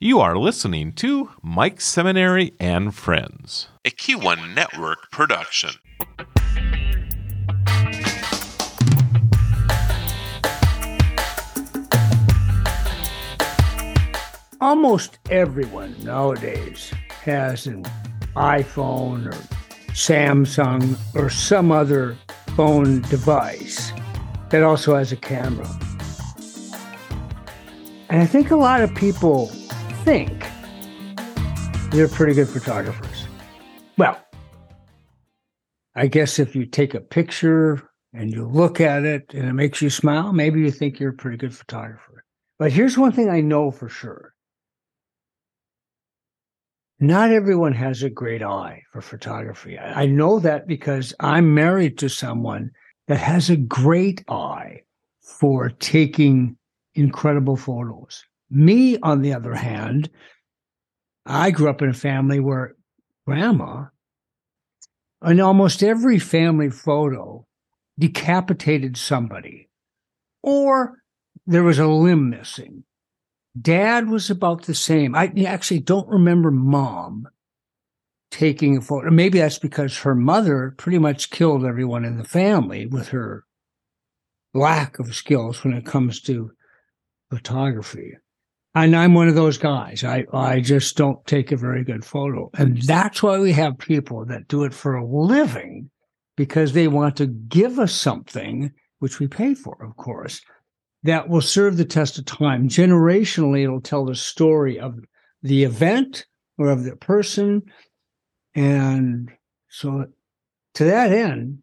You are listening to Mike Seminary and Friends, a Q1 Network production. Almost everyone nowadays has an iPhone or Samsung or some other phone device that also has a camera. And I think a lot of people think they're pretty good photographers. Well, I guess if you take a picture and you look at it and it makes you smile, maybe you think you're a pretty good photographer. But here's one thing I know for sure not everyone has a great eye for photography. I know that because I'm married to someone that has a great eye for taking incredible photos. Me, on the other hand, I grew up in a family where grandma, in almost every family photo, decapitated somebody or there was a limb missing Dad was about the same. I actually don't remember mom taking a photo. Maybe that's because her mother pretty much killed everyone in the family with her lack of skills when it comes to photography. And I'm one of those guys. I, I just don't take a very good photo. And that's why we have people that do it for a living because they want to give us something, which we pay for, of course that will serve the test of time. Generationally, it'll tell the story of the event or of the person. And so, to that end,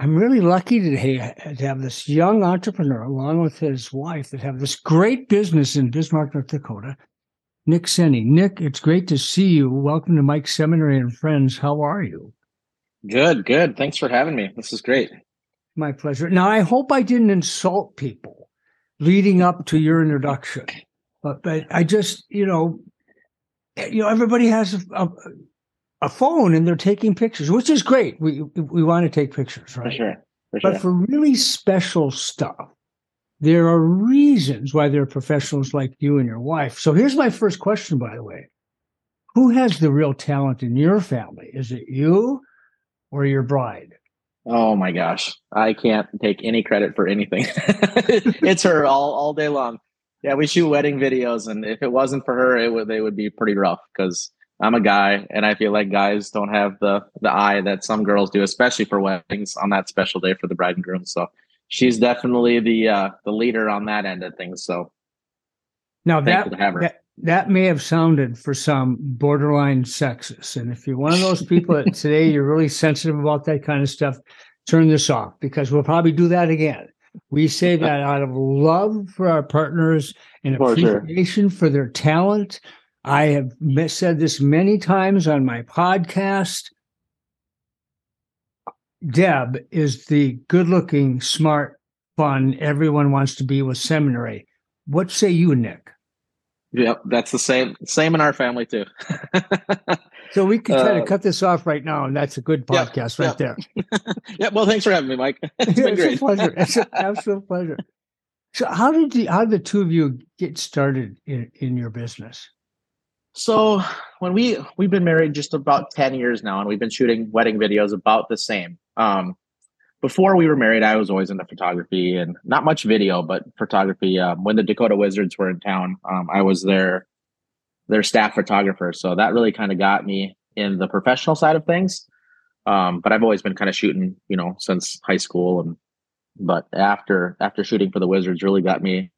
I'm really lucky to have this young entrepreneur, along with his wife, that have this great business in Bismarck, North Dakota. Nick Senne. Nick, it's great to see you. Welcome to Mike Seminary and Friends. How are you? Good, good. Thanks for having me. This is great. My pleasure. Now, I hope I didn't insult people leading up to your introduction. But, but I just, you know, eh, you know, everybody has a, a, a phone and they're taking pictures, which is great. We we want to take pictures, right? For sure. For but for really special stuff, there are reasons why there are professionals like you and your wife. So here's my first question, by the way. Who has the real talent in your family? Is it you or your bride? Oh my gosh. I can't take any credit for anything. it's her all, all day long. Yeah, we shoot wedding videos, and if it wasn't for her, it would they would be pretty rough because I'm a guy, and I feel like guys don't have the the eye that some girls do, especially for weddings on that special day for the bride and groom. So she's definitely the uh, the leader on that end of things. So now that, that that may have sounded for some borderline sexist. And if you're one of those people that today you're really sensitive about that kind of stuff, turn this off because we'll probably do that again. We say that out of love for our partners and for appreciation sure. for their talent. I have said this many times on my podcast. Deb is the good looking, smart, fun, everyone wants to be with seminary. What say you, Nick? Yep, that's the same same in our family too. so we can try uh, to cut this off right now, and that's a good podcast yeah, right yeah. there. yeah, well, thanks for having me, Mike. It's been it's great. a pleasure. It's an absolute pleasure. So, how did the, how did the two of you get started in, in your business? So, when we we've been married just about ten years now, and we've been shooting wedding videos about the same. Um, before we were married, I was always into photography and not much video, but photography. Um, when the Dakota Wizards were in town, um, I was their their staff photographer, so that really kind of got me in the professional side of things. Um, but I've always been kind of shooting, you know, since high school, and but after after shooting for the Wizards, really got me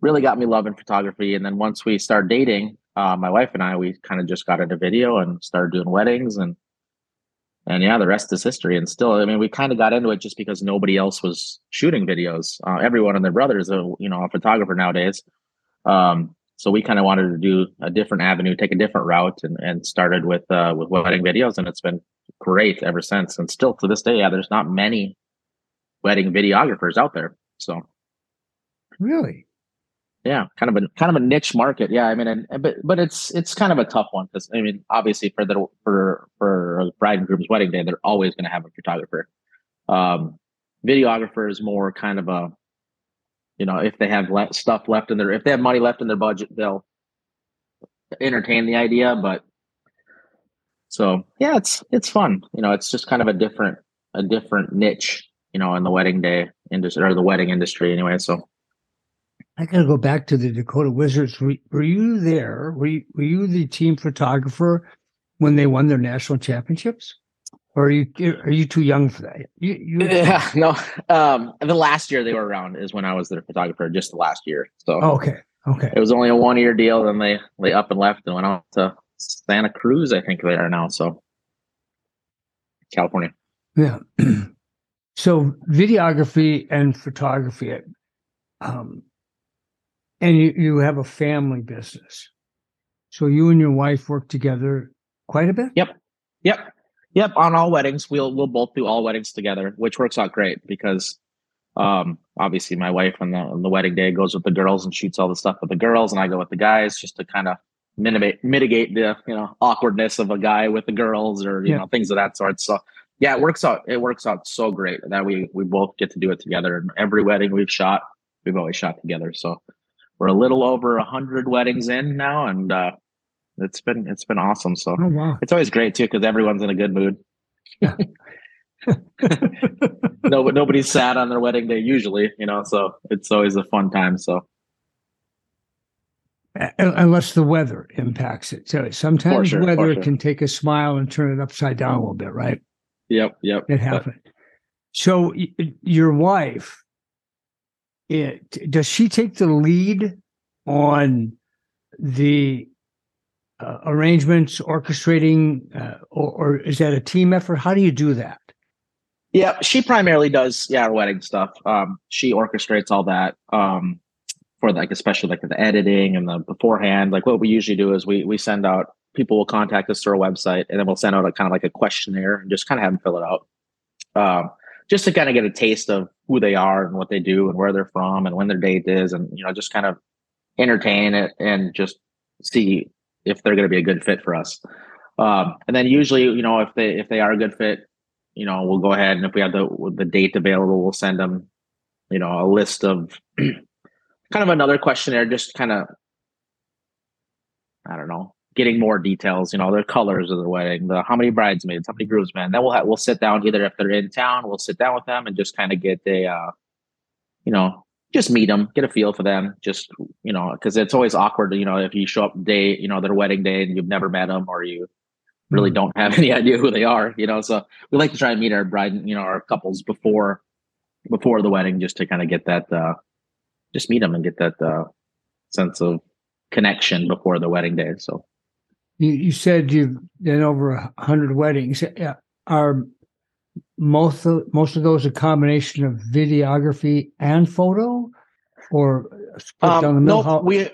really got me loving photography. And then once we started dating, uh, my wife and I, we kind of just got into video and started doing weddings and and yeah, the rest is history. And still, I mean, we kind of got into it just because nobody else was shooting videos. Uh, everyone and their brother is a you know a photographer nowadays. Um, so we kind of wanted to do a different avenue, take a different route, and, and started with uh, with wedding videos, and it's been great ever since. And still to this day, yeah, there's not many wedding videographers out there. So really, yeah kind of a kind of a niche market yeah i mean and, but but it's it's kind of a tough one because i mean obviously for the for for bride and groom's wedding day they're always going to have a photographer um videographer is more kind of a you know if they have le- stuff left in their if they have money left in their budget they'll entertain the idea, but so yeah, it's it's fun. You know, it's just kind of a different a different niche, you know, in the wedding day industry or the wedding industry anyway. So I got to go back to the Dakota Wizards. Were, were you there? Were you, were you the team photographer when they won their national championships? Or are you are you too young for that? You, you... Yeah, no. Um, the last year they were around is when I was their photographer. Just the last year. So oh, okay, okay. It was only a one year deal. Then they they up and left and went out to Santa Cruz. I think they are now. So California. Yeah. so videography and photography. Um, and you, you have a family business. So you and your wife work together quite a bit? Yep. Yep. Yep. On all weddings, we'll we'll both do all weddings together, which works out great because um obviously my wife on the on the wedding day goes with the girls and shoots all the stuff with the girls and I go with the guys just to kind of mitigate mitigate the you know awkwardness of a guy with the girls or you yeah. know things of that sort. So yeah, it works out. It works out so great that we we both get to do it together. And every wedding we've shot, we've always shot together. So we're a little over a hundred weddings in now, and uh, it's been it's been awesome. So oh, wow. it's always great too because everyone's in a good mood. no, but nobody's sad on their wedding day usually, you know. So it's always a fun time. So unless the weather impacts it. So sometimes sure, weather sure. can take a smile and turn it upside down a little bit, right? Yep, yep. It happened. But, so your wife it, does she take the lead on the uh, arrangements, orchestrating, uh, or, or, is that a team effort? How do you do that? Yeah, she primarily does yeah wedding stuff. Um, she orchestrates all that um, for like especially like the editing and the beforehand. Like what we usually do is we we send out people will contact us through our website and then we'll send out a kind of like a questionnaire and just kind of have them fill it out. Um, just to kind of get a taste of who they are and what they do and where they're from and when their date is and you know just kind of entertain it and just see if they're going to be a good fit for us. Um, and then usually you know if they if they are a good fit you know we'll go ahead and if we have the the date available we'll send them you know a list of kind of another questionnaire just kind of i don't know getting more details, you know, the colors of the wedding, the how many bridesmaids, how many groomsmen. Then we'll have, we'll sit down either if they're in town, we'll sit down with them and just kind of get a, uh, you know, just meet them, get a feel for them. Just you know, because it's always awkward, you know, if you show up day, you know, their wedding day and you've never met them or you really mm. don't have any idea who they are, you know. So we like to try and meet our bride, you know, our couples before before the wedding, just to kind of get that, uh, just meet them and get that uh, sense of connection before the wedding day. So you, you said you've done over a hundred weddings. Are most of, most of those a combination of videography and photo, or split um, down the middle? No, we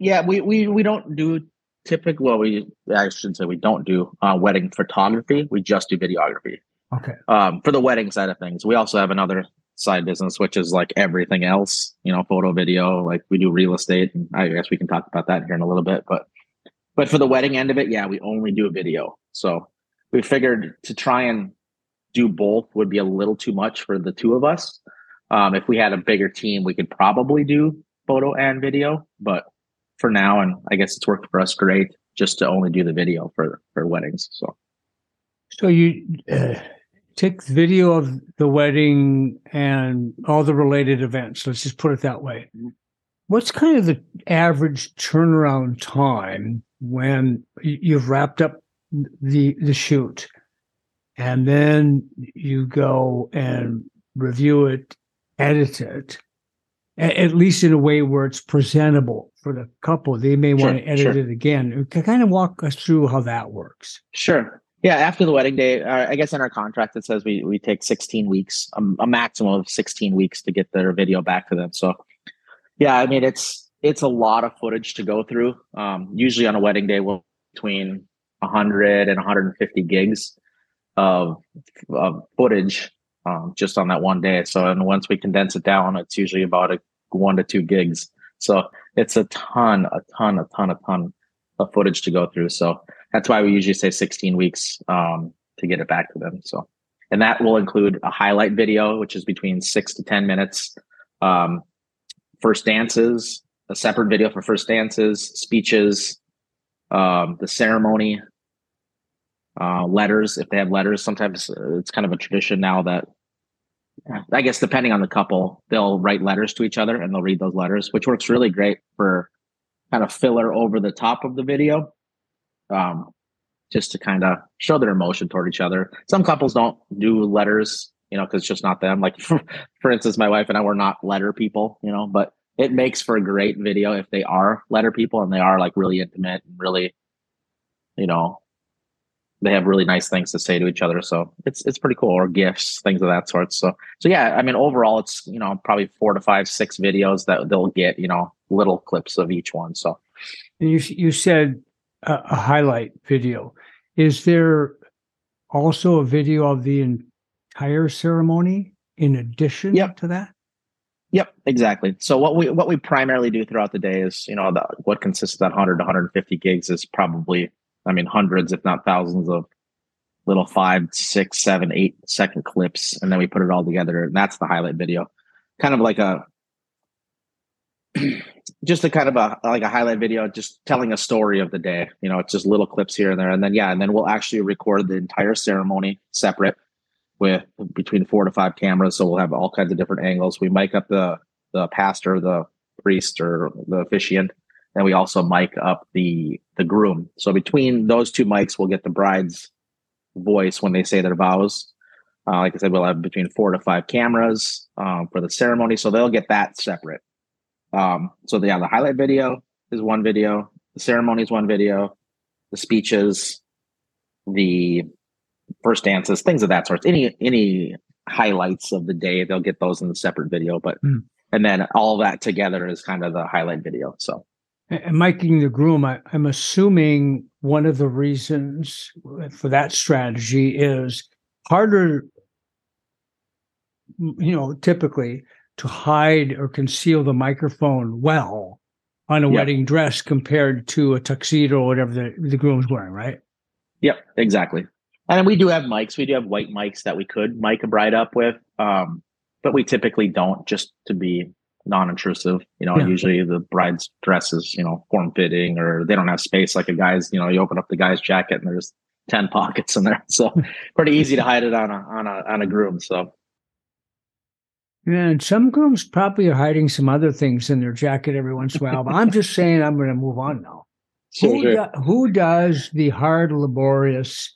yeah we we we don't do typical. Well, we I shouldn't say we don't do uh, wedding photography. We just do videography. Okay. Um, for the wedding side of things, we also have another side business, which is like everything else. You know, photo, video. Like we do real estate, and I guess we can talk about that here in a little bit. But but for the wedding end of it, yeah, we only do a video. So we figured to try and do both would be a little too much for the two of us. Um, if we had a bigger team, we could probably do photo and video. But for now, and I guess it's worked for us great just to only do the video for for weddings. So, so you uh, take video of the wedding and all the related events. Let's just put it that way. What's kind of the average turnaround time when you've wrapped up the the shoot? And then you go and review it edit it at least in a way where it's presentable for the couple. They may sure, want to edit sure. it again. Can kind of walk us through how that works. Sure. Yeah after the wedding day uh, i guess in our contract it says we, we take 16 weeks um, a maximum of 16 weeks to get their video back to them. So yeah i mean it's it's a lot of footage to go through. Um, usually on a wedding day, we'll between 100 and 150 gigs of, of footage um, just on that one day. So, and once we condense it down, it's usually about a one to two gigs. So it's a ton, a ton, a ton, a ton of footage to go through. So that's why we usually say 16 weeks um, to get it back to them. So, and that will include a highlight video, which is between six to 10 minutes. Um, first dances, a separate video for first dances, speeches, um, the ceremony, uh, letters. If they have letters, sometimes uh, it's kind of a tradition now that I guess depending on the couple, they'll write letters to each other and they'll read those letters, which works really great for kind of filler over the top of the video. Um, just to kind of show their emotion toward each other. Some couples don't do letters, you know, because it's just not them. Like for, instance, my wife and I were not letter people, you know, but it makes for a great video if they are letter people and they are like really intimate and really, you know, they have really nice things to say to each other. So it's it's pretty cool. Or gifts, things of that sort. So so yeah, I mean overall it's you know probably four to five, six videos that they'll get, you know, little clips of each one. So and you you said a, a highlight video. Is there also a video of the entire ceremony in addition yep. to that? Yep, exactly. So what we what we primarily do throughout the day is, you know, the, what consists of that 100 to 150 gigs is probably, I mean, hundreds, if not thousands of little five, six, seven, eight second clips, and then we put it all together, and that's the highlight video. Kind of like a just a kind of a like a highlight video, just telling a story of the day. You know, it's just little clips here and there, and then yeah, and then we'll actually record the entire ceremony separate with between four to five cameras. So we'll have all kinds of different angles. We mic up the the pastor, the priest, or the officiant, and we also mic up the the groom. So between those two mics, we'll get the bride's voice when they say their vows. Uh, like I said, we'll have between four to five cameras um, for the ceremony, so they'll get that separate. Um, so the, yeah, the highlight video is one video, the ceremony is one video, the speeches, the first dances, things of that sort. Any any highlights of the day, they'll get those in the separate video. But mm. and then all that together is kind of the highlight video. So and miking the groom, I, I'm assuming one of the reasons for that strategy is harder, you know, typically to hide or conceal the microphone well on a yep. wedding dress compared to a tuxedo or whatever the, the groom's wearing, right? Yep, exactly. And we do have mics. We do have white mics that we could mic a bride up with, um, but we typically don't just to be non-intrusive. You know, yeah. usually the bride's dress is, you know, form fitting or they don't have space like a guy's, you know, you open up the guy's jacket and there's 10 pockets in there. So pretty easy to hide it on a on a on a groom. So yeah, and some grooms probably are hiding some other things in their jacket every once in a while. But I'm just saying, I'm going to move on now. Who. Do, who does the hard, laborious,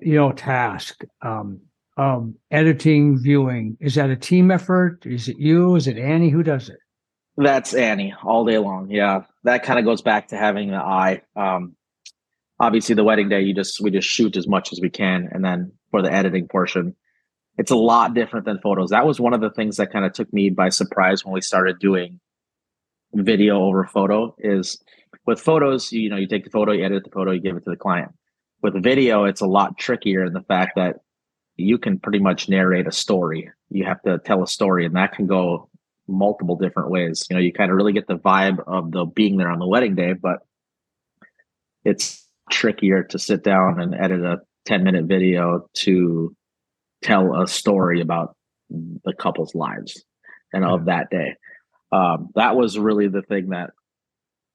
you know, task um, of editing, viewing? Is that a team effort? Is it you? Is it Annie? Who does it? That's Annie all day long. Yeah, that kind of goes back to having the eye. Um, obviously, the wedding day, you just we just shoot as much as we can, and then for the editing portion, it's a lot different than photos. That was one of the things that kind of took me by surprise when we started doing video over photo is with photos, you know, you take the photo, you edit the photo, you give it to the client. With video, it's a lot trickier in the fact that you can pretty much narrate a story. You have to tell a story, and that can go multiple different ways. You know, you kind of really get the vibe of the being there on the wedding day, but it's trickier to sit down and edit a 10 minute video to tell a story about the couple's lives and of that day. Um, that was really the thing that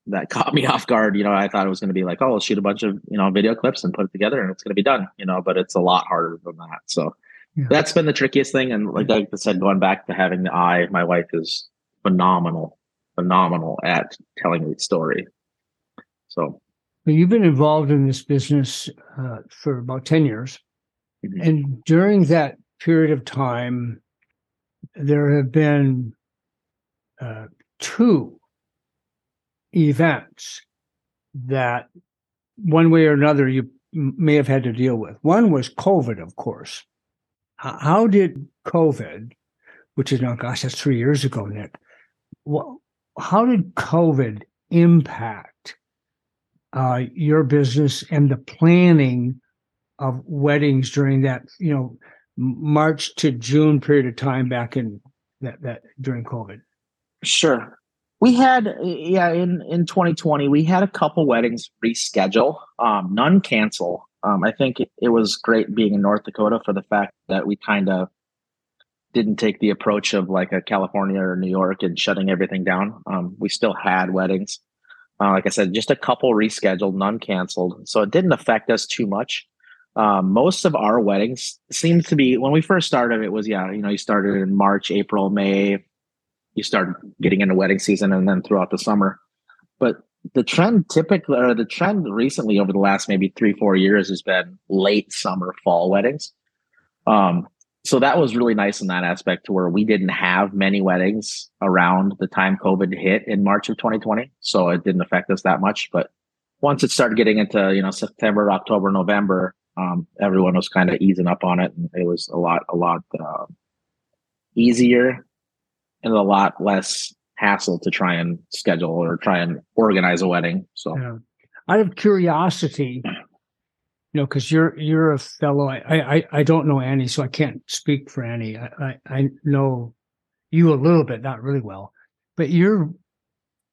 that caught me off guard. You know, I thought it was going to be like, oh, we'll shoot a bunch of you know video clips and put it together, and it's going to be done. You know, but it's a lot harder than that. So yeah. that's been the trickiest thing. And like, like I said, going back to having the eye, my wife is phenomenal, phenomenal at telling the story. So you've been involved in this business uh, for about ten years. Mm-hmm. And during that period of time, there have been uh, two events that, one way or another, you may have had to deal with. One was COVID, of course. How did COVID, which is now, gosh, that's three years ago, Nick, how did COVID impact uh, your business and the planning of weddings during that you know March to June period of time back in that that during COVID? Sure. We had yeah in in 2020 we had a couple weddings reschedule, um, none cancel. Um, I think it, it was great being in North Dakota for the fact that we kind of didn't take the approach of like a California or New York and shutting everything down. Um, we still had weddings. Uh, like I said, just a couple rescheduled, none canceled. So it didn't affect us too much. Um, most of our weddings seemed to be when we first started. It was yeah, you know, you started in March, April, May. You start getting into wedding season, and then throughout the summer. But the trend typically, or the trend recently over the last maybe three, four years has been late summer, fall weddings. Um, so that was really nice in that aspect to where we didn't have many weddings around the time COVID hit in March of 2020. So it didn't affect us that much. But once it started getting into, you know, September, October, November, um, everyone was kind of easing up on it. And it was a lot, a lot uh, easier and a lot less hassle to try and schedule or try and organize a wedding. So yeah. out of curiosity, you know, because you're you're a fellow. I, I I don't know Annie, so I can't speak for Annie. I, I, I know you a little bit, not really well, but you're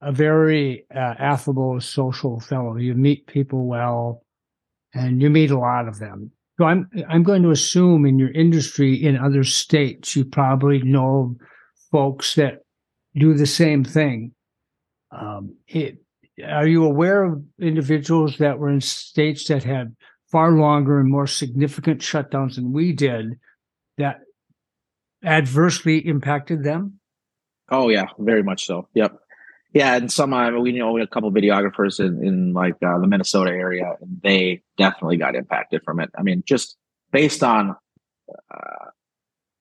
a very uh, affable, social fellow. You meet people well, and you meet a lot of them. So I'm I'm going to assume in your industry in other states, you probably know folks that do the same thing. Um, it, are you aware of individuals that were in states that had far longer and more significant shutdowns than we did that adversely impacted them? Oh yeah, very much so. Yep. Yeah, and some uh, we know we a couple videographers in in like uh, the Minnesota area, and they definitely got impacted from it. I mean, just based on uh,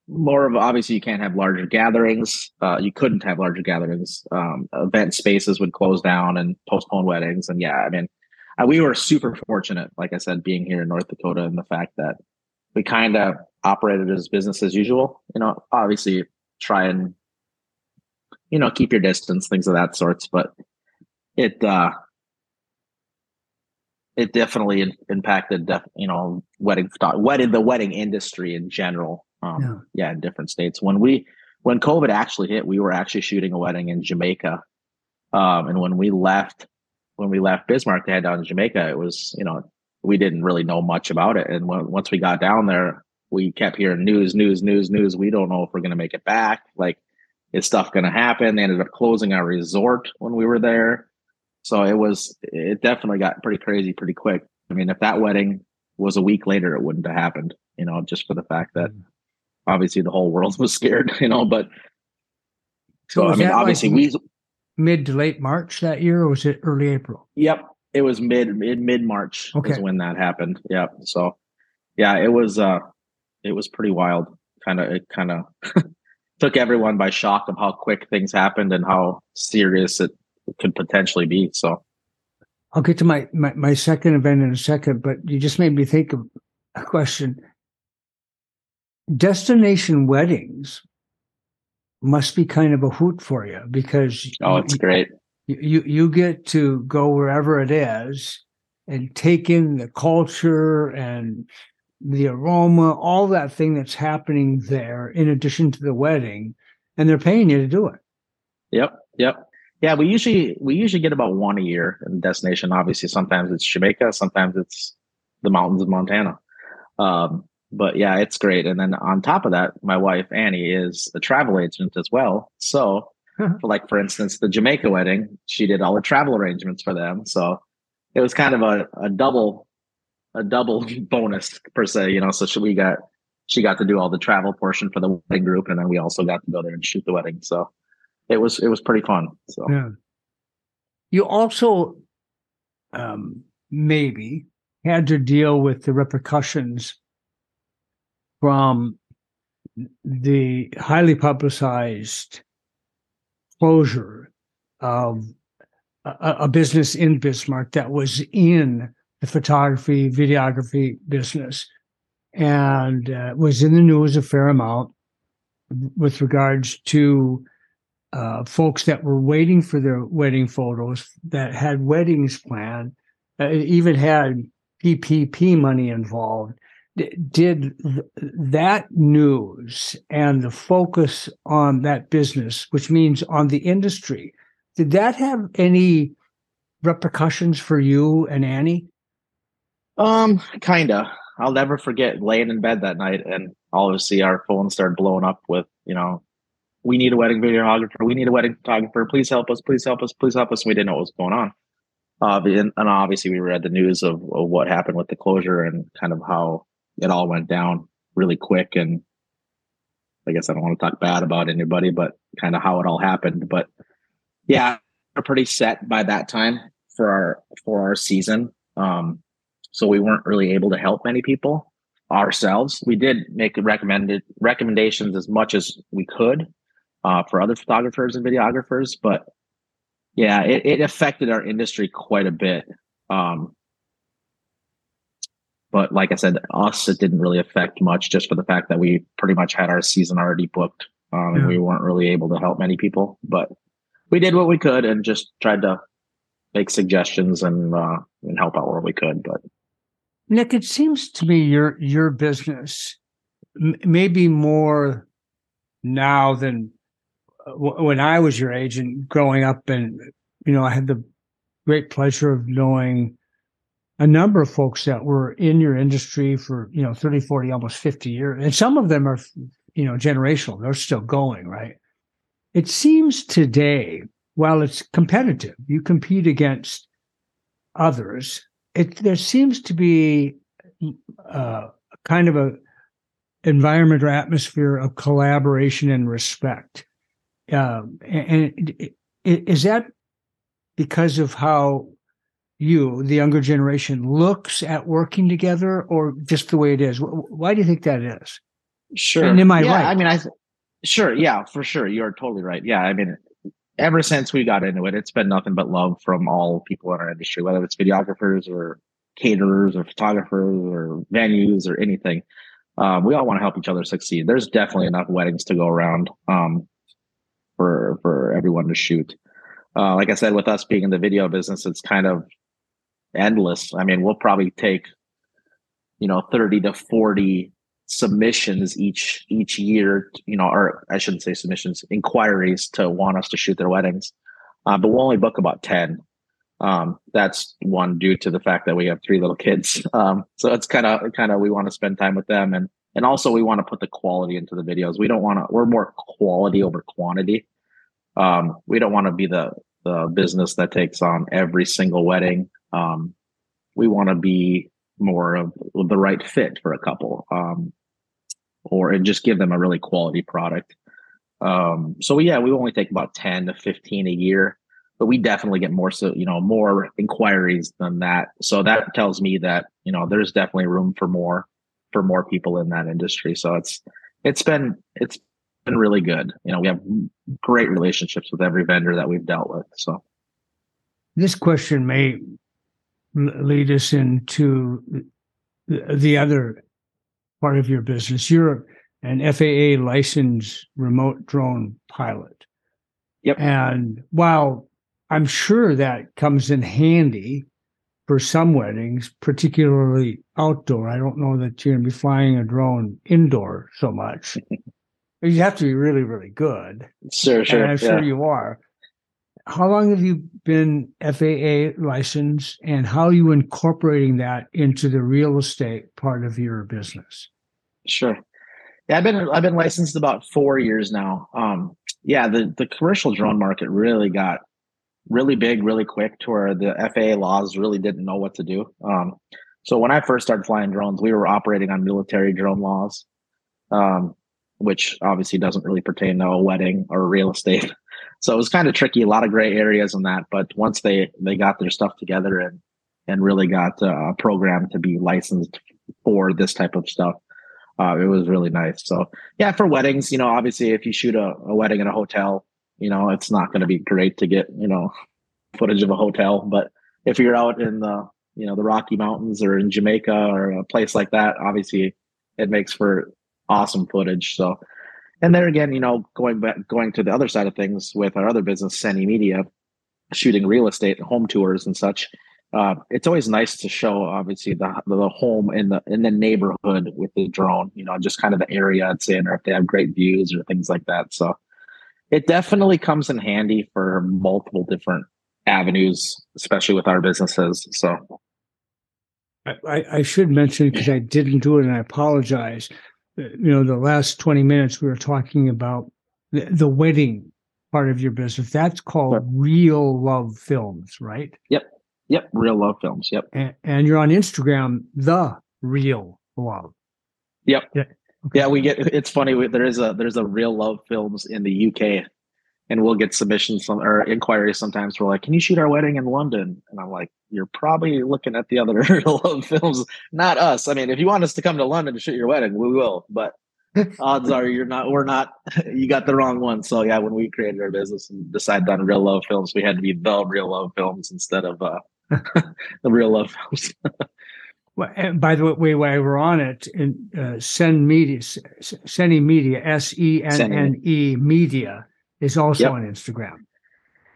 more of obviously you can't have larger gatherings. Uh, you couldn't have larger gatherings. Um, event spaces would close down and postpone weddings, and yeah, I mean, uh, we were super fortunate, like I said, being here in North Dakota and the fact that we kind of operated as business as usual. You know, obviously try and you know keep your distance, things of that sorts, but it uh it definitely impacted you know wedding wedding the wedding industry in general um yeah. yeah in different states when we when covid actually hit we were actually shooting a wedding in jamaica um and when we left when we left Bismarck to head down to Jamaica, it was, you know, we didn't really know much about it. And when, once we got down there, we kept hearing news, news, news, news. We don't know if we're going to make it back. Like, is stuff going to happen? They ended up closing our resort when we were there. So it was, it definitely got pretty crazy pretty quick. I mean, if that wedding was a week later, it wouldn't have happened, you know, just for the fact that mm. Obviously the whole world was scared, you know, but so, so I mean, obviously like, we, mid to late March that year, or was it early April? Yep, it was mid mid mid March. Okay, was when that happened. Yep. So, yeah, it was uh, it was pretty wild. Kind of, it kind of took everyone by shock of how quick things happened and how serious it could potentially be. So, I'll get to my, my my second event in a second, but you just made me think of a question. Destination weddings must be kind of a hoot for you because oh, it's you, great. You you get to go wherever it is and take in the culture and the aroma, all that thing that's happening there, in addition to the wedding, and they're paying you to do it. Yep, yep, yeah. We usually we usually get about one a year in destination. Obviously, sometimes it's Jamaica, sometimes it's the mountains of Montana. Um, but yeah, it's great. And then on top of that, my wife Annie is a travel agent as well. So, for like for instance, the Jamaica wedding, she did all the travel arrangements for them. So it was kind of a, a double a double bonus per se, you know. So she, we got she got to do all the travel portion for the wedding group, and then we also got to go there and shoot the wedding. So it was it was pretty fun. So yeah. You also um, maybe had to deal with the repercussions from the highly publicized closure of a, a, business in Bismarck that was in the photography, videography business and uh, was in the news a fair amount with regards to uh, folks that were waiting for their wedding photos that had weddings planned, uh, even had PPP money involved did that news and the focus on that business, which means on the industry, did that have any repercussions for you and Annie? Um, kinda. I'll never forget laying in bed that night and sudden our phone started blowing up with, you know, we need a wedding videographer, we need a wedding photographer, please help us, please help us, please help us. We didn't know what was going on. Uh, and, and obviously, we read the news of, of what happened with the closure and kind of how it all went down really quick. And I guess I don't want to talk bad about anybody, but kind of how it all happened. But yeah, we're pretty set by that time for our for our season. Um, so we weren't really able to help many people ourselves. We did make recommended recommendations as much as we could uh, for other photographers and videographers, but yeah, it, it affected our industry quite a bit. Um, but like I said, us it didn't really affect much, just for the fact that we pretty much had our season already booked, um, yeah. and we weren't really able to help many people. But we did what we could and just tried to make suggestions and uh, and help out where we could. But Nick, it seems to me your your business m- maybe more now than uh, w- when I was your age and growing up, and you know, I had the great pleasure of knowing a number of folks that were in your industry for you know 30 40 almost 50 years and some of them are you know generational they're still going right it seems today while it's competitive you compete against others it there seems to be uh, kind of a environment or atmosphere of collaboration and respect. Um, and is that because of how you, the younger generation, looks at working together, or just the way it is? Why do you think that is? Sure. And am I yeah, right? I mean, I sure, yeah, for sure, you're totally right. Yeah, I mean, ever since we got into it, it's been nothing but love from all people in our industry, whether it's videographers or caterers or photographers or venues or anything. Um, we all want to help each other succeed. There's definitely enough weddings to go around um, for for everyone to shoot. Uh, like I said, with us being in the video business, it's kind of endless. I mean, we'll probably take you know 30 to 40 submissions each each year you know or i shouldn't say submissions inquiries to want us to shoot their weddings. Uh, but we'll only book about 10 um, that's one due to the fact that we have three little kids. Um, so it's kind of kind of we want to spend time with them and and also we want to put the quality into the videos. We don't want to we're more quality over quantity. Um, we don't want to be the the business that takes on every single wedding. Um, we want to be more of the right fit for a couple um, or and just give them a really quality product. Um, so yeah we only take about 10 to 15 a year but we definitely get more so you know more inquiries than that. So that tells me that you know there's definitely room for more for more people in that industry. So it's it's been it's been really good. You know we have great relationships with every vendor that we've dealt with so this question may lead us into the other part of your business. You're an FAA licensed remote drone pilot. Yep. And while I'm sure that comes in handy for some weddings, particularly outdoor, I don't know that you're going to be flying a drone indoor so much. you have to be really, really good. Sure, sure. And I'm sure you are how long have you been FAA licensed and how are you incorporating that into the real estate part of your business? Sure. Yeah, I've been I've been licensed about four years now. Um, yeah, the the commercial drone market really got really big really quick to where the FAA laws really didn't know what to do. Um, so when I first started flying drones, we were operating on military drone laws, um, which obviously doesn't really pertain to a wedding or real estate. So it was kind of tricky, a lot of gray areas in that. But once they they got their stuff together and and really got uh, a program to be licensed for this type of stuff, uh, it was really nice. So yeah, for weddings, you know, obviously if you shoot a, a wedding in a hotel, you know, it's not going to be great to get you know footage of a hotel. But if you're out in the you know the Rocky Mountains or in Jamaica or a place like that, obviously it makes for awesome footage. So and there again, you know, going back, going to the other side of things with our other business, Senne Media, shooting real estate, home tours, and such. Uh, it's always nice to show, obviously, the the home in the in the neighborhood with the drone. You know, just kind of the area it's in, or if they have great views or things like that. So, it definitely comes in handy for multiple different avenues, especially with our businesses. So, I, I should mention because I didn't do it, and I apologize you know, the last 20 minutes we were talking about the, the wedding part of your business. That's called Real Love Films, right? Yep. Yep, Real Love Films. Yep. And, and you're on Instagram, the Real Love. Yep. Yeah. Okay. Yeah, we get. It's funny. We, there is a there's a Real Love Films in the UK, and we'll get submissions or inquiries sometimes. We're like, "Can you shoot our wedding in London?" And I'm like, "You're probably looking at the other Real Love Films, not us. I mean, if you want us to come to London to shoot your wedding, we will. But odds are you're not. We're not. You got the wrong one. So yeah, when we created our business and decided on Real Love Films, we had to be the Real Love Films instead of uh, the Real Love Films. Well, and by the way, while we're on it, in uh, Send Media, Senne Media, S E N N E Media is also yep. on Instagram.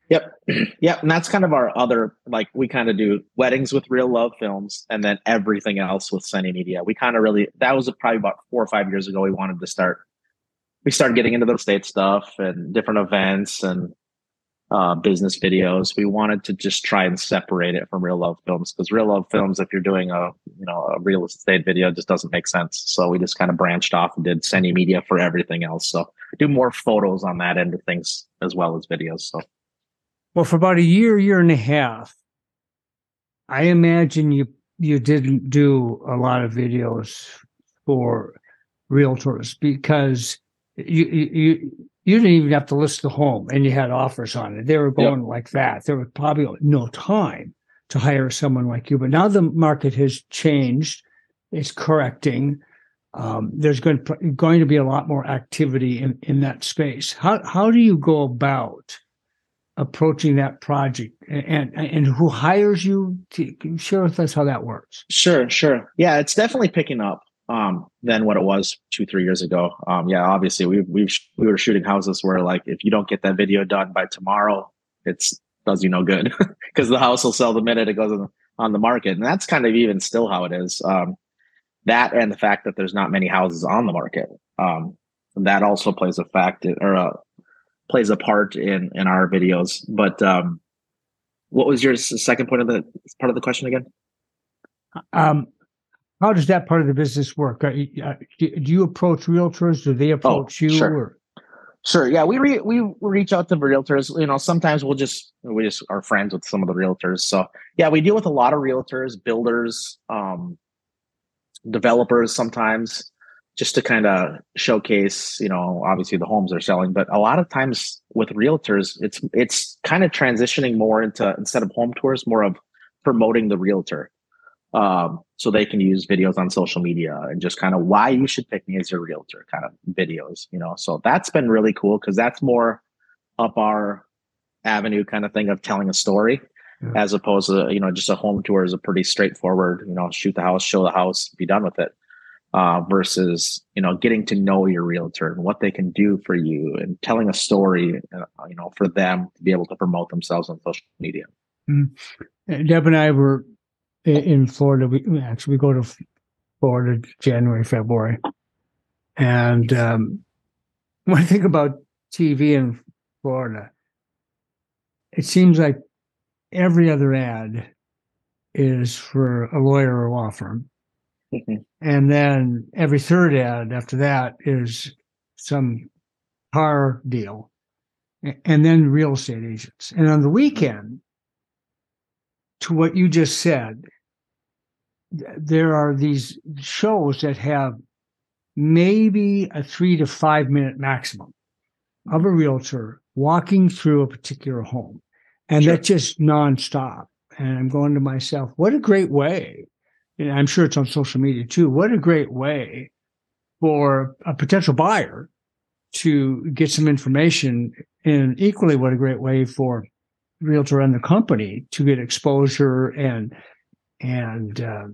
Yep, yep, and that's kind of our other like we kind of do weddings with real love films, and then everything else with Senne Media. We kind of really that was probably about four or five years ago. We wanted to start. We started getting into the state stuff and different events and uh, business videos. We wanted to just try and separate it from real love films because real love films, if you're doing a you know a real estate video, just doesn't make sense. So we just kind of branched off and did Senne Media for everything else. So do more photos on that end of things as well as videos. So, well, for about a year, year and a half, I imagine you you didn't do a lot of videos for realtors because you you you didn't even have to list the home and you had offers on it. They were going yep. like that. There was probably no time to hire someone like you. But now the market has changed. It's correcting. Um, there's going to, going to be a lot more activity in, in that space. How how do you go about approaching that project and, and and who hires you? To, share with us how that works. Sure, sure. Yeah, it's definitely picking up um, than what it was two, three years ago. Um, yeah, obviously we we we were shooting houses where like if you don't get that video done by tomorrow, it's does you no good because the house will sell the minute it goes on, on the market, and that's kind of even still how it is. Um, that and the fact that there's not many houses on the market, um, that also plays a fact or uh, plays a part in in our videos. But um, what was your second point of the part of the question again? Um, how does that part of the business work? Uh, do you approach realtors? Do they oh, approach oh, you? Sure. Or? Sure. Yeah, we re- we reach out to realtors. You know, sometimes we'll just we just are friends with some of the realtors. So yeah, we deal with a lot of realtors, builders, um, developers. Sometimes just to kind of showcase, you know, obviously the homes are selling, but a lot of times with realtors, it's it's kind of transitioning more into instead of home tours, more of promoting the realtor um, so they can use videos on social media and just kind of why you should pick me as your realtor kind of videos, you know. So that's been really cool because that's more up our avenue kind of thing of telling a story yeah. as opposed to, you know, just a home tour is a pretty straightforward, you know, shoot the house, show the house, be done with it. Uh, versus you know getting to know your realtor and what they can do for you and telling a story uh, you know for them to be able to promote themselves on social media mm-hmm. deb and i were in Florida. We actually we go to Florida January, February, and um, when I think about TV in Florida, it seems like every other ad is for a lawyer or law firm. Mm-hmm. And then every third ad after that is some car deal. And then real estate agents. And on the weekend, to what you just said, there are these shows that have maybe a three to five minute maximum of a realtor walking through a particular home. And sure. that's just nonstop. And I'm going to myself, what a great way. And I'm sure it's on social media too. What a great way for a potential buyer to get some information. And equally, what a great way for realtor and the company to get exposure and and uh,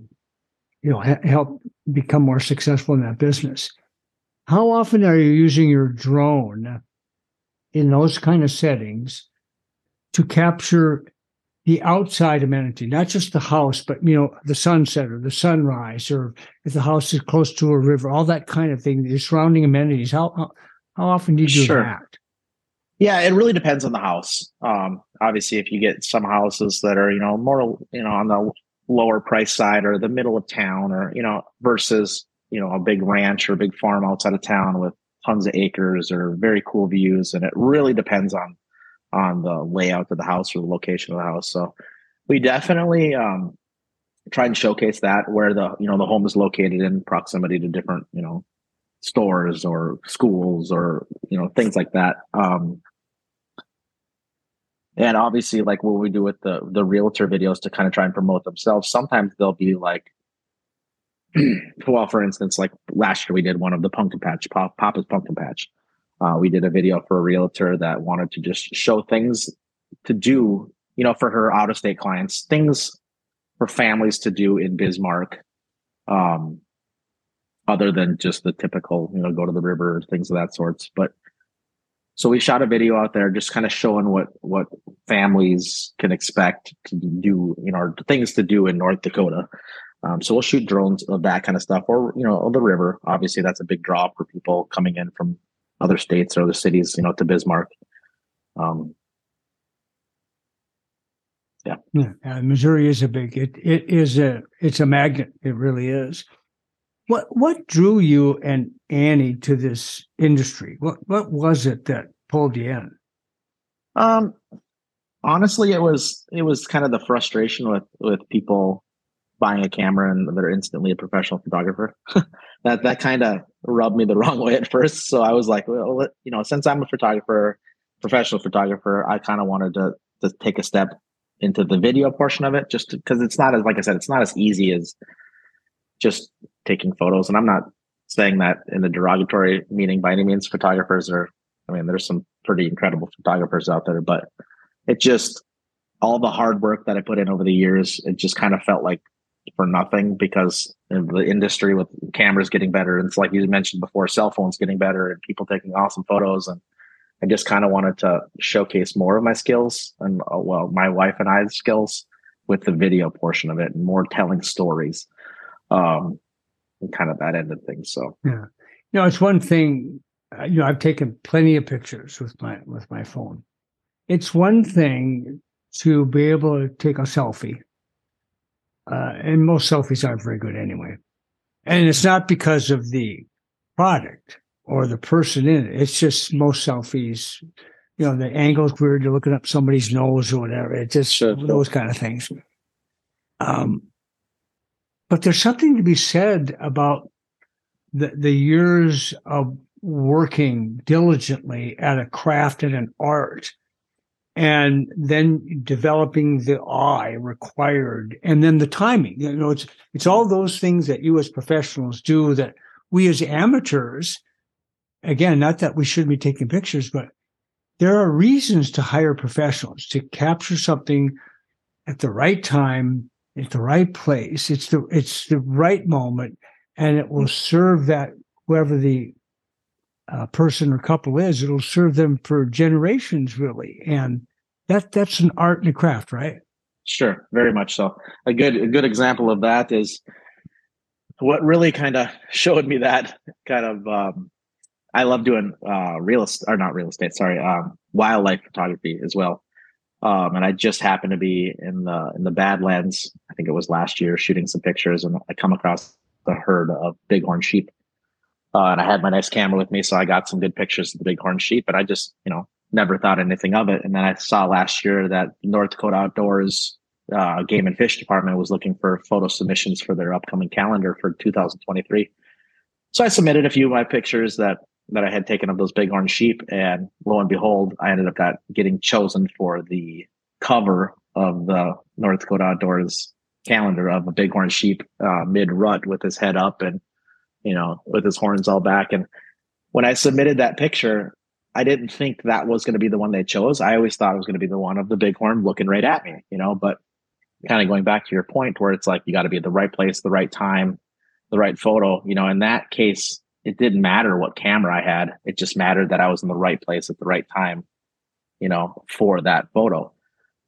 you know ha- help become more successful in that business. How often are you using your drone in those kind of settings to capture the outside amenity, not just the house, but you know the sunset or the sunrise, or if the house is close to a river, all that kind of thing, the surrounding amenities. How how, often do you do sure. that? Yeah, it really depends on the house. Um, obviously, if you get some houses that are, you know, more, you know, on the lower price side or the middle of town or, you know, versus, you know, a big ranch or a big farm outside of town with tons of acres or very cool views. And it really depends on, on the layout of the house or the location of the house. So We definitely um, try and showcase that where the you know the home is located in proximity to different you know stores or schools or you know things like that. Um, and obviously, like what we do with the the realtor videos to kind of try and promote themselves. Sometimes they'll be like, well, for instance, like last year we did one of the pumpkin patch, Pop, Papa's pumpkin patch. Uh, we did a video for a realtor that wanted to just show things to do, you know, for her out of state clients, things for families to do in Bismarck, um, other than just the typical, you know, go to the river, things of that sorts. But so we shot a video out there, just kind of showing what what families can expect to do, you know, things to do in North Dakota. Um, so we'll shoot drones of that kind of stuff, or you know, the river. Obviously, that's a big draw for people coming in from other states or other cities, you know, to Bismarck. Um, yeah. yeah, Missouri is a big. It it is a it's a magnet. It really is. What what drew you and Annie to this industry? What what was it that pulled you in? Um, honestly, it was it was kind of the frustration with with people buying a camera and they're instantly a professional photographer. that that kind of rubbed me the wrong way at first. So I was like, well, you know, since I'm a photographer, professional photographer, I kind of wanted to to take a step into the video portion of it, just because it's not as like I said, it's not as easy as just taking photos. And I'm not saying that in a derogatory meaning by any means. Photographers are, I mean, there's some pretty incredible photographers out there, but it just all the hard work that I put in over the years, it just kind of felt like for nothing because the industry with cameras getting better. And it's like you mentioned before, cell phones getting better and people taking awesome photos. And I just kind of wanted to showcase more of my skills and, uh, well, my wife and I's skills with the video portion of it and more telling stories um, and kind of that end of things. So yeah, you know, it's one thing. Uh, you know, I've taken plenty of pictures with my with my phone. It's one thing to be able to take a selfie, uh, and most selfies aren't very good anyway. And it's not because of the product or the person in it. It's just most selfies, you know, the angle's weird. You're looking up somebody's nose or whatever. It's just sure. those kind of things. Um, but there's something to be said about the, the years of working diligently at a craft and an art and then developing the eye required and then the timing. You know it's it's all those things that you as professionals do that we as amateurs again not that we shouldn't be taking pictures but there are reasons to hire professionals to capture something at the right time at the right place. It's the it's the right moment, and it will serve that whoever the uh, person or couple is. It'll serve them for generations, really, and that that's an art and a craft, right? Sure, very much so. A good a good example of that is what really kind of showed me that kind of. Um, I love doing uh, real estate, or not real estate. Sorry, um, wildlife photography as well. Um, and I just happened to be in the in the Badlands. I think it was last year, shooting some pictures, and I come across the herd of bighorn sheep. Uh, and I had my nice camera with me, so I got some good pictures of the bighorn sheep. But I just, you know, never thought anything of it. And then I saw last year that North Dakota Outdoors uh, Game and Fish Department was looking for photo submissions for their upcoming calendar for 2023. So I submitted a few of my pictures that that I had taken of those bighorn sheep, and lo and behold, I ended up getting chosen for the cover of the North Dakota Outdoors calendar of a bighorn sheep uh, mid rut with his head up and you know with his horns all back. And when I submitted that picture, I didn't think that was going to be the one they chose. I always thought it was going to be the one of the bighorn looking right at me, you know. But kind of going back to your point, where it's like you got to be at the right place, the right time, the right photo. You know, in that case, it didn't matter what camera I had. It just mattered that I was in the right place at the right time, you know, for that photo.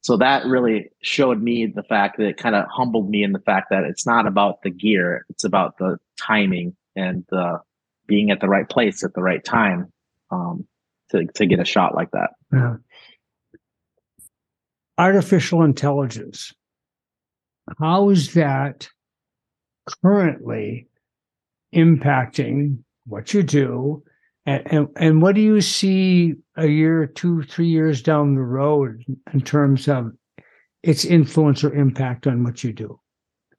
So that really showed me the fact that it kind of humbled me in the fact that it's not about the gear, it's about the timing and the being at the right place at the right time um, to to get a shot like that. Yeah. Artificial intelligence. How is that currently impacting what you do and, and, and what do you see a year two three years down the road in terms of its influence or impact on what you do?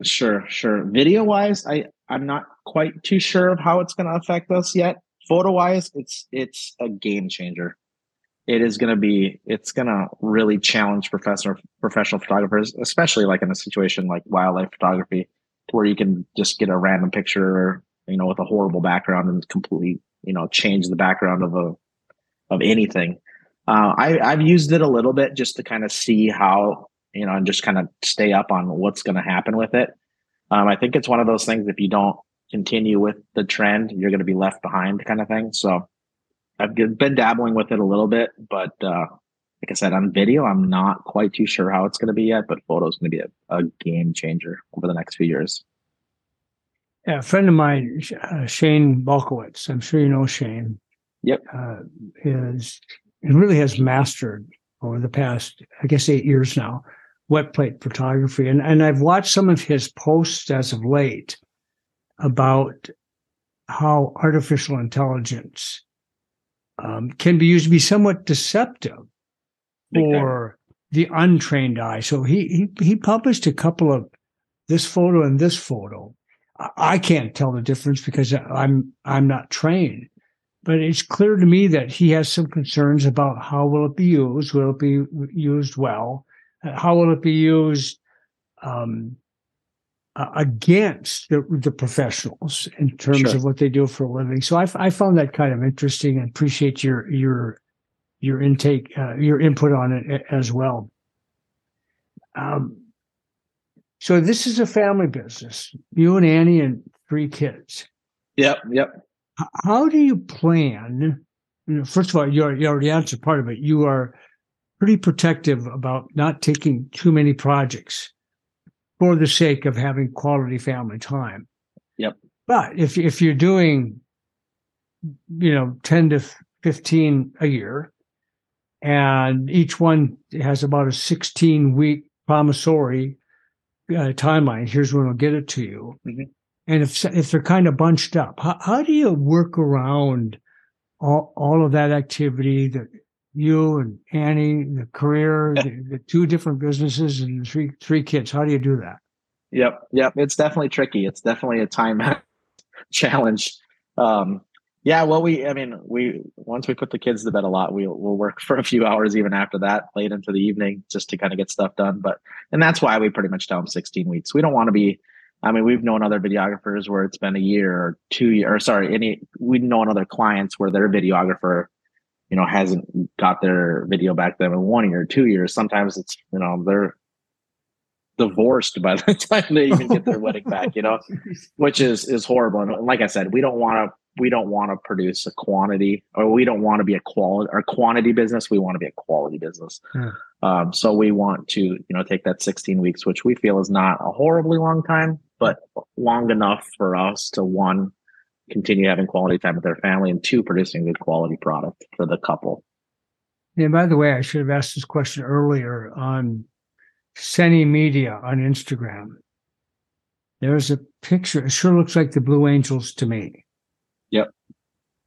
Sure, sure. Video wise, I I'm not quite too sure of how it's going to affect us yet. Photo wise, it's it's a game changer. It is going to be it's going to really challenge professional professional photographers, especially like in a situation like wildlife photography, where you can just get a random picture, you know, with a horrible background and completely, you know, change the background of a of anything. Uh, I, I've used it a little bit just to kind of see how you know, and just kind of stay up on what's going to happen with it. Um, I think it's one of those things. If you don't continue with the trend, you're going to be left behind, kind of thing. So I've been dabbling with it a little bit, but uh, like I said, on video, I'm not quite too sure how it's going to be yet. But photo is going to be a, a, game changer over the next few years. A friend of mine, uh, Shane Balkowitz. I'm sure you know Shane. Yep. Uh, is he really has mastered over the past, I guess, eight years now, wet plate photography. And, and I've watched some of his posts as of late about how artificial intelligence um, can be used to be somewhat deceptive for the untrained eye. So he, he he published a couple of this photo and this photo. I can't tell the difference because I'm I'm not trained but it's clear to me that he has some concerns about how will it be used? Will it be used well? How will it be used um, against the, the, professionals in terms sure. of what they do for a living? So I, I, found that kind of interesting and appreciate your your your intake uh, your input on it as well. Um, so this is a family business you and annie and three kids yep yep how do you plan? First of all, you already, you already answered part of it. You are pretty protective about not taking too many projects for the sake of having quality family time. Yep. But if if you're doing, you know, ten to fifteen a year, and each one has about a sixteen week promissory uh, timeline. Here's when I'll get it to you. Mm-hmm and if if they're kind of bunched up, how, how do you work around all, all of that activity that you and Annie, the career, the, the, two different businesses and three three kids? How do you do that? Yep, yep. It's definitely tricky. It's definitely a time challenge. Um, yeah, well, we, I mean, we once we put the kids to bed a lot, we we'll work for a few hours even after that, late into the evening, just to kind of get stuff done. But and that's why we pretty much tell them 16 weeks. We don't want to be I mean, we've known other videographers where it's been a year or two year, or sorry, any we've known other clients where their videographer, you know, hasn't got their video back them in one year, two years. Sometimes it's you know they're divorced by the time they even get their wedding back, you know, which is is horrible. And like I said, we don't want to we don't want to produce a quantity or we don't want to be a quality or quantity business. We want to be a quality business. Hmm. Um, so we want to, you know, take that 16 weeks, which we feel is not a horribly long time, but long enough for us to one continue having quality time with their family and two producing good quality product for the couple and by the way i should have asked this question earlier on Senne Media on instagram there's a picture it sure looks like the blue angels to me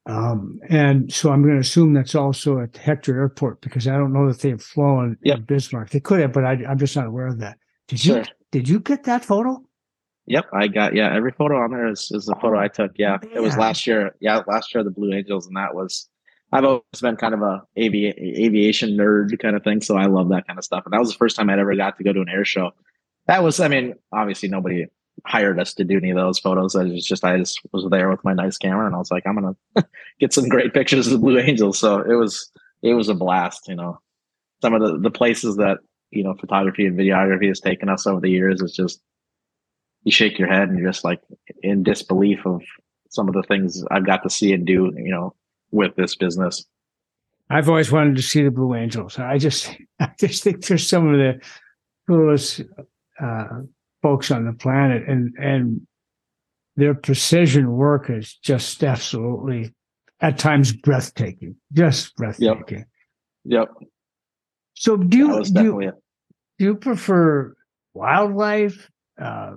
um, and so I'm going to assume that's also at Hector Airport because I don't know that they've flown yep. in Bismarck. They could have, but I, am just not aware of that. Did sure. you did you get that photo? Yep, I got yeah. Every photo on there is, is the photo I took. Yeah, it was last year. Yeah, last year the Blue Angels, and that was. I've always been kind of a avi- aviation nerd kind of thing, so I love that kind of stuff. And that was the first time I'd ever got to go to an air show. That was, I mean, obviously nobody hired us to do any of those photos. I was just, I just was there with my nice camera, and I was like, I'm gonna get some great pictures of the Blue Angels. So it was, it was a blast. You know, some of the the places that you know photography and videography has taken us over the years is just you shake your head and you're just like in disbelief of some of the things I've got to see and do, you know, with this business. I've always wanted to see the Blue Angels. I just, I just think they're some of the coolest uh, folks on the planet, and and their precision work is just absolutely, at times, breathtaking. Just breathtaking. Yep. yep. So do you do you, do you prefer wildlife, uh,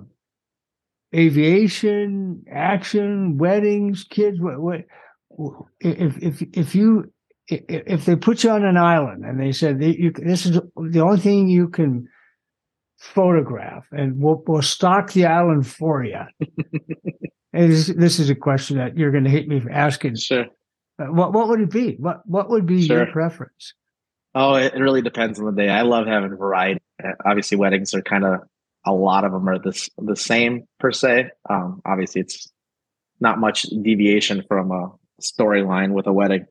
aviation, action, weddings, kids. What, what if if if you if they put you on an island and they said you, this is the only thing you can photograph, and we'll we'll stock the island for you. and this, this is a question that you're going to hate me for asking. Sure. Uh, what what would it be? What what would be sure. your preference? Oh, it really depends on the day. I love having variety. Uh, obviously, weddings are kind of a lot of them are the the same per se. Um, obviously, it's not much deviation from a storyline with a wedding.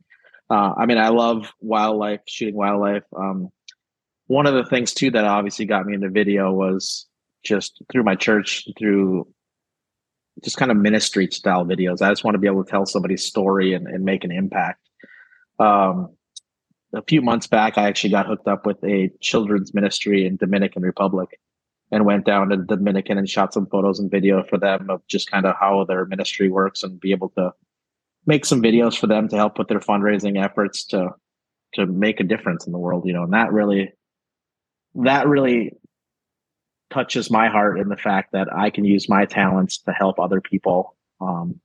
Uh, I mean, I love wildlife, shooting wildlife. Um, one of the things too that obviously got me into video was just through my church, through just kind of ministry style videos. I just want to be able to tell somebody's story and, and make an impact. Um, a few months back, I actually got hooked up with a children's ministry in Dominican Republic and went down to Dominican and shot some photos and video for them of just kind of how their ministry works and be able to make some videos for them to help with their fundraising efforts to to make a difference in the world, you know, and that really that really touches my heart in the fact that I can use my talents to help other people um,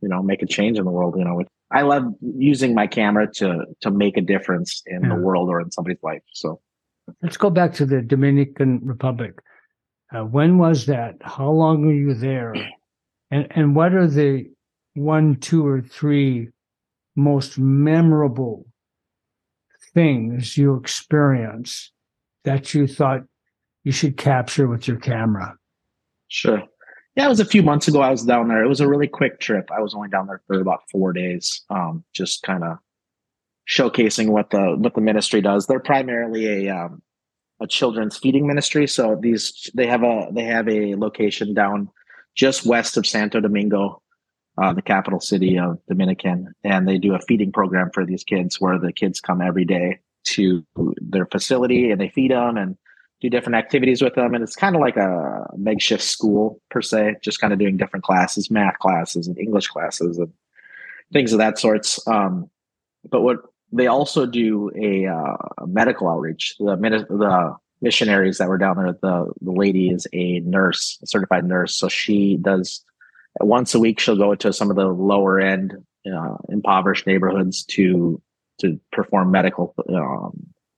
you know, make a change in the world, you know, I love using my camera to to make a difference in yeah. the world or in somebody's life. So let's go back to the Dominican Republic. Uh, when was that? How long were you there? And and what are the one, two, or three most memorable things you experience that you thought you should capture with your camera? Sure yeah, it was a few months ago. I was down there. It was a really quick trip. I was only down there for about four days, um, just kind of showcasing what the what the ministry does. They're primarily a um, a children's feeding ministry. So these they have a they have a location down just west of Santo Domingo, uh, the capital city of Dominican, and they do a feeding program for these kids where the kids come every day to their facility and they feed them and do different activities with them. And it's kind of like a makeshift school per se, just kind of doing different classes, math classes and English classes and things of that sorts. Um, but what they also do a, uh, medical outreach. The, the missionaries that were down there, the, the lady is a nurse, a certified nurse. So she does once a week, she'll go to some of the lower end, uh, impoverished neighborhoods to, to perform medical, um,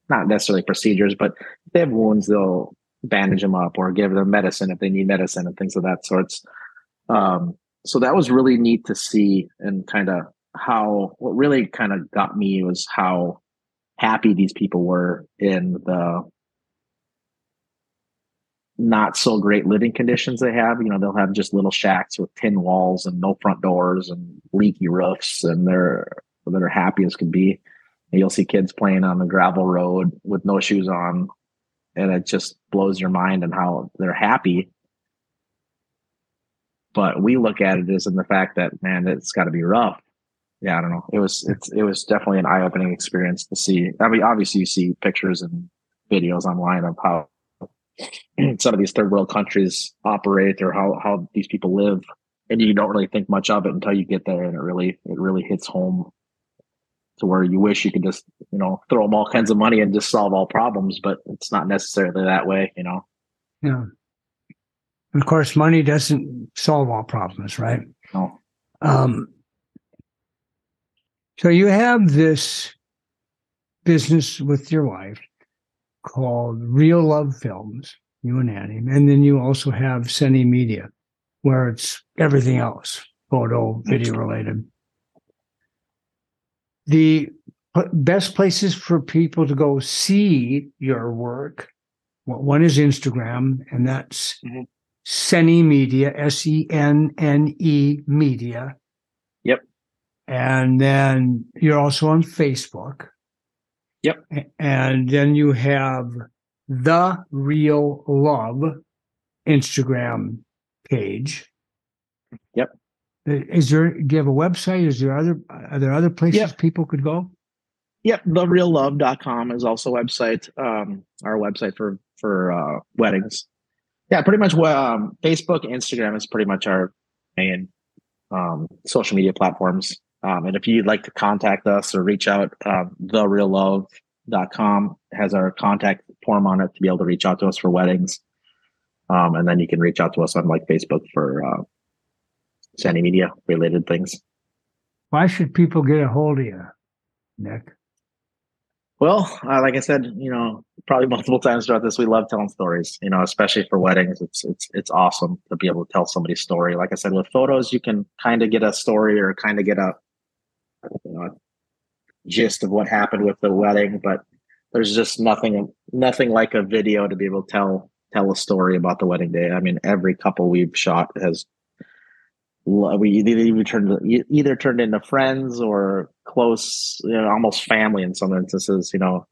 not necessarily procedures, but if they have wounds, they'll bandage them up or give them medicine if they need medicine and things of that sorts. Um, so that was really neat to see and kind of how what really kind of got me was how happy these people were in the not so great living conditions they have. You know, they'll have just little shacks with tin walls and no front doors and leaky roofs, and they're they're happy as can be. You'll see kids playing on the gravel road with no shoes on, and it just blows your mind and how they're happy. But we look at it as in the fact that man, it's got to be rough. Yeah, I don't know. It was it's it was definitely an eye opening experience to see. I mean, obviously you see pictures and videos online of how some of these third world countries operate or how how these people live, and you don't really think much of it until you get there, and it really it really hits home to where you wish you could just you know throw them all kinds of money and just solve all problems but it's not necessarily that way you know? Yeah. Of course money doesn't solve all problems right? No. Um so you have this business with your wife called reel love films you and annie and then you also have Senne media where it's everything else photo video related the best places for people to go see your work one is instagram and that's mm-hmm. Media, S E N N E Media. Yep. And then you're also on Facebook. Yep. And then you have the Reel Love Instagram page. Yep. Is there? Do you have a website? Is there other? Are there other places yep. people could go? Yep, thereallove.com is also a website. Um, our website for for uh, weddings. Yeah, pretty much. Um, Facebook, Instagram is pretty much our main um, social media platforms. Um, and if you'd like to contact us or reach out, um, thereallove.com has our contact form on it to be able to reach out to us for weddings. Um, and then you can reach out to us on like Facebook for uh, Senne Media related things. Why should people get a hold of you, Nick? Well, uh, like I said, you know, probably multiple times throughout this, we love telling stories. You know, especially for weddings, it's it's it's awesome to be able to tell somebody's story. Like I said, with photos, you can kind of get a story or kind of get a you know gist of what happened with the wedding, but there's just nothing nothing like a video to be able to tell tell a story about the wedding day. I mean, every couple we've shot has we either turned either turned into friends or close, you know, almost family in some instances. You know,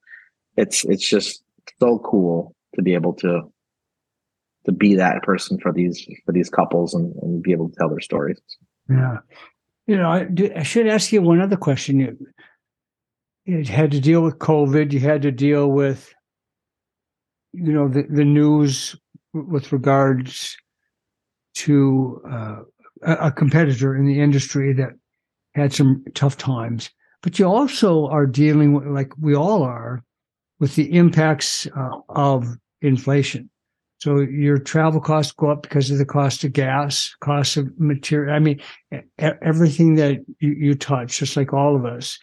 it's it's just so cool to be able to to be that person for these for these couples and, and be able to tell their stories. Yeah, you know, I, I should ask you one other question. You, you had to deal with COVID. You had to deal with, you know, the the news with regards to uh, a competitor in the industry that had some tough times. But you also are dealing with, like we all are, with the impacts uh, of inflation. So your travel costs go up because of the cost of gas, cost of material. I mean, everything that you, you touch, just like all of us,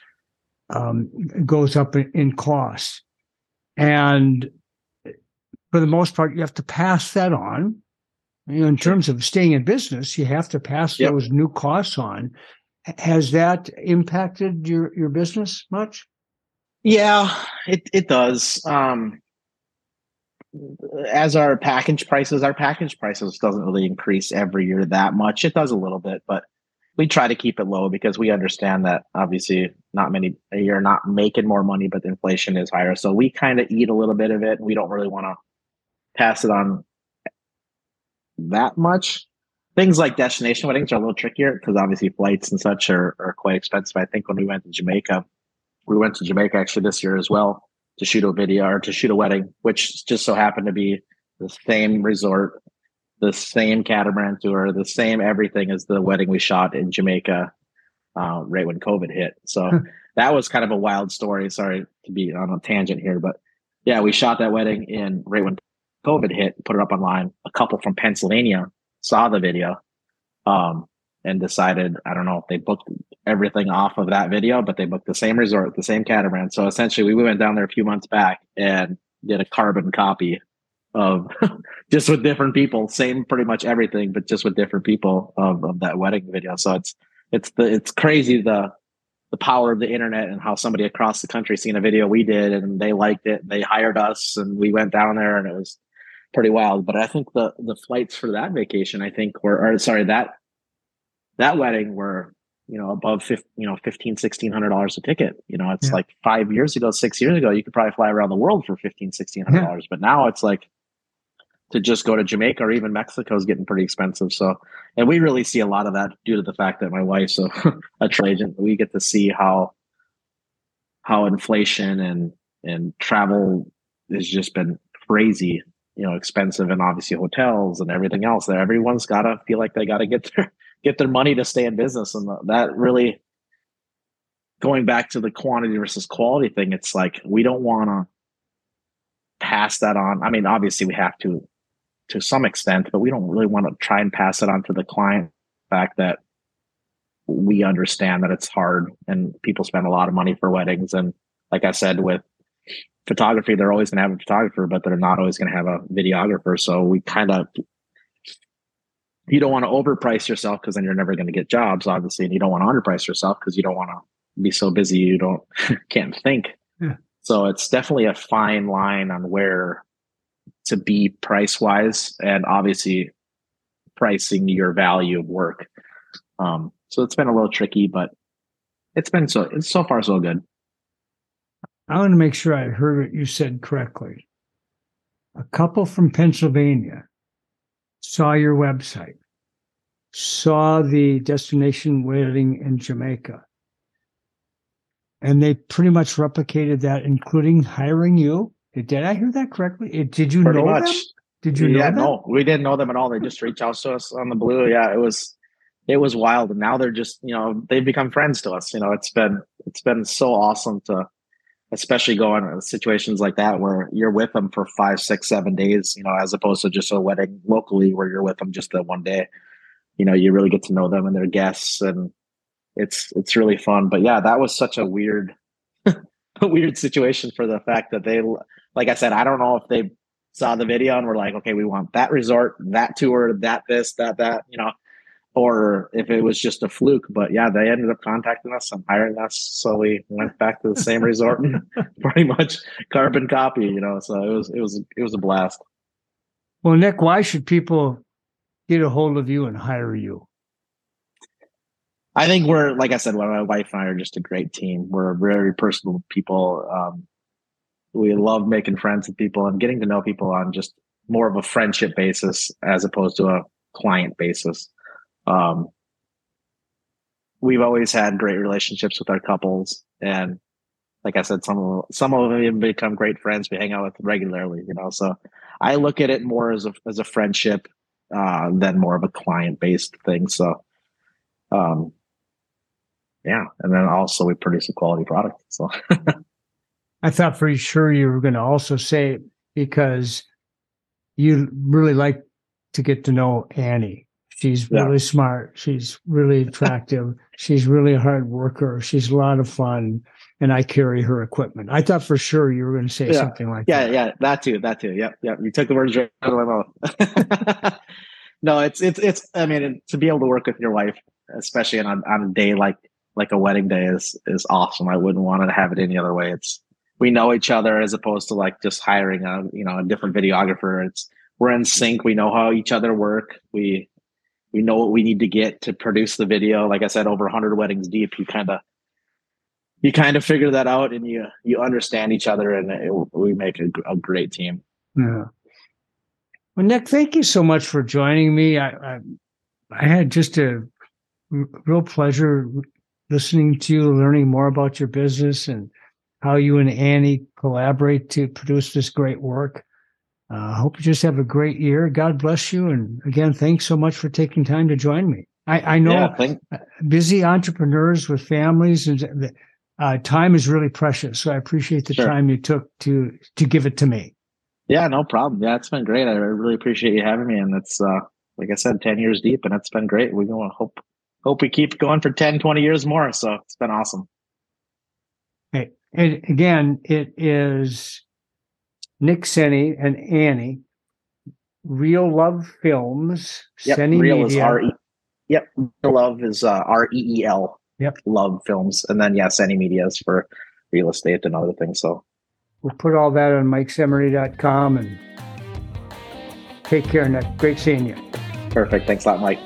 um, goes up in, in cost. And for the most part, you have to pass that on you know, in terms of staying in business, you have to pass yep. those new costs on. Has that impacted your your business much? Yeah, it it does. Um, as our package prices, our package prices doesn't really increase every year that much. It does a little bit, but we try to keep it low because we understand that obviously not many you're not making more money, but the inflation is higher. So we kind of eat a little bit of it. And we don't really want to pass it on that much. Things like destination weddings are a little trickier because obviously flights and such are, are quite expensive. I think when we went to Jamaica, we went to Jamaica actually this year as well to shoot a video or to shoot a wedding, which just so happened to be the same resort, the same catamaran tour, the same everything as the wedding we shot in Jamaica uh, right when COVID hit. So that was kind of a wild story. Sorry to be on a tangent here, but yeah, we shot that wedding in right when COVID hit, put it up online. A couple from Pennsylvania saw the video um, and decided, I don't know if they booked everything off of that video, but they booked the same resort, the same catamaran. So essentially, we went down there a few months back and did a carbon copy of just with different people, same pretty much everything, but just with different people of, of that wedding video. So it's it's the it's crazy the the power of the internet and how somebody across the country seen a video we did and they liked it and they hired us and we went down there and it was pretty wild. But I think the the flights for that vacation, I think were or sorry, that that wedding were, you know, above 50, you know, 15, 1600 dollars a ticket. You know, it's yeah. like five years ago, six years ago, you could probably fly around the world for 15, 1600 dollars. Yeah. But now it's like to just go to Jamaica or even Mexico is getting pretty expensive. So, and we really see a lot of that due to the fact that my wife's a, a trade agent. We get to see how how inflation and and travel has just been crazy you know expensive and obviously hotels and everything else that everyone's got to feel like they got to get their get their money to stay in business. And that really going back to the quantity versus quality thing it's like we don't want to pass that on. I mean obviously we have to to some extent but we don't really want to try and pass it on to the client the fact that we understand that it's hard and people spend a lot of money for weddings. And like i said with photography, they're always going to have a photographer, but they're not always going to have a videographer. So we kind of, you don't want to overprice yourself because then you're never going to get jobs, obviously, and you don't want to underprice yourself because you don't want to be so busy you don't can't think. Yeah. So it's definitely a fine line on where to be price wise, and obviously pricing your value of work. Um, so it's been a little tricky, but it's been so it's so far so good. I want to make sure I heard what you said correctly. A couple from Pennsylvania saw your website, saw the destination wedding in Jamaica, and they pretty much replicated that, including hiring you. Did I hear that correctly? Did you pretty know much. them? Did you yeah, know them? no, we didn't know them at all. They just reached out to us on the blue. Yeah, it was it was wild. And now they're just, you know, they've become friends to us. You know, it's been it's been so awesome to especially going in situations like that where you're with them for five, six, seven days, you know, as opposed to just a wedding locally where you're with them just the one day. You know, you really get to know them and their guests, and it's it's really fun. But yeah, that was such a weird, a weird situation for the fact that they, like I said, I don't know if they saw the video and were like, okay, we want that resort, that tour, that this, that that, you know, or if it was just a fluke. But yeah, they ended up contacting us and hiring us, so we went back to the same resort and pretty much carbon copy, you know. So it was it was it was a blast. Well, Nick, why should people get a hold of you and hire you? I think we're, like I said, my wife and I are just a great team. We're very personal people. Um, we love making friends with people and getting to know people on just more of a friendship basis as opposed to a client basis. Um, we've always had great relationships with our couples, and like I said, some of some of them even become great friends. We hang out with regularly, you know. So I look at it more as a as a friendship uh, than more of a client based thing. So, um, yeah, and then also we produce a quality product. So I thought for sure you were going to also say because you really like to get to know Annie. She's really yeah. smart. She's really attractive. she's really a hard worker. She's a lot of fun. And I carry her equipment. I thought for sure you were going to say yeah. something like yeah, that. Yeah, yeah, that too. That too. Yep, yep. You took the words right out of my mouth. no, it's it's it's. I mean, to be able to work with your wife, especially on on a day like like a wedding day, is is awesome. I wouldn't want to have it any other way. It's we know each other as opposed to like just hiring a you know a different videographer. It's we're in sync. We know how each other work. We we know what we need to get to produce the video. Like I said, over 100 weddings deep, you kind of you kind of figure that out, and you you understand each other, and it, we make a, a, great team. Yeah. Well, Nick, thank you so much for joining me. I I, I had just a real pleasure listening to you, learning more about your business and how you and Annie collaborate to produce this great work. I uh, hope you just have a great year. God bless you. And again, thanks so much for taking time to join me. I, I know yeah, uh, busy entrepreneurs with families and uh, time is really precious. So I appreciate the sure. time you took to to give it to me. Yeah, no problem. Yeah, it's been great. I really appreciate you having me. And it's uh, like I said, 10 years deep and it's been great. We're going to hope hope we keep going for 10, 20 years more. So it's been awesome. Hey, And again, it is Nick Senne and Annie, Reel Love Films. Yep, Senne Real Media. is R E. Yep, Reel Love is uh, R E E L. Yep, Love Films, and then yeah, Senne Media is for real estate and other things. So we'll put all that on MikeSeminary.com and take care, Nick. Great seeing you. Perfect. Thanks a lot, Mike.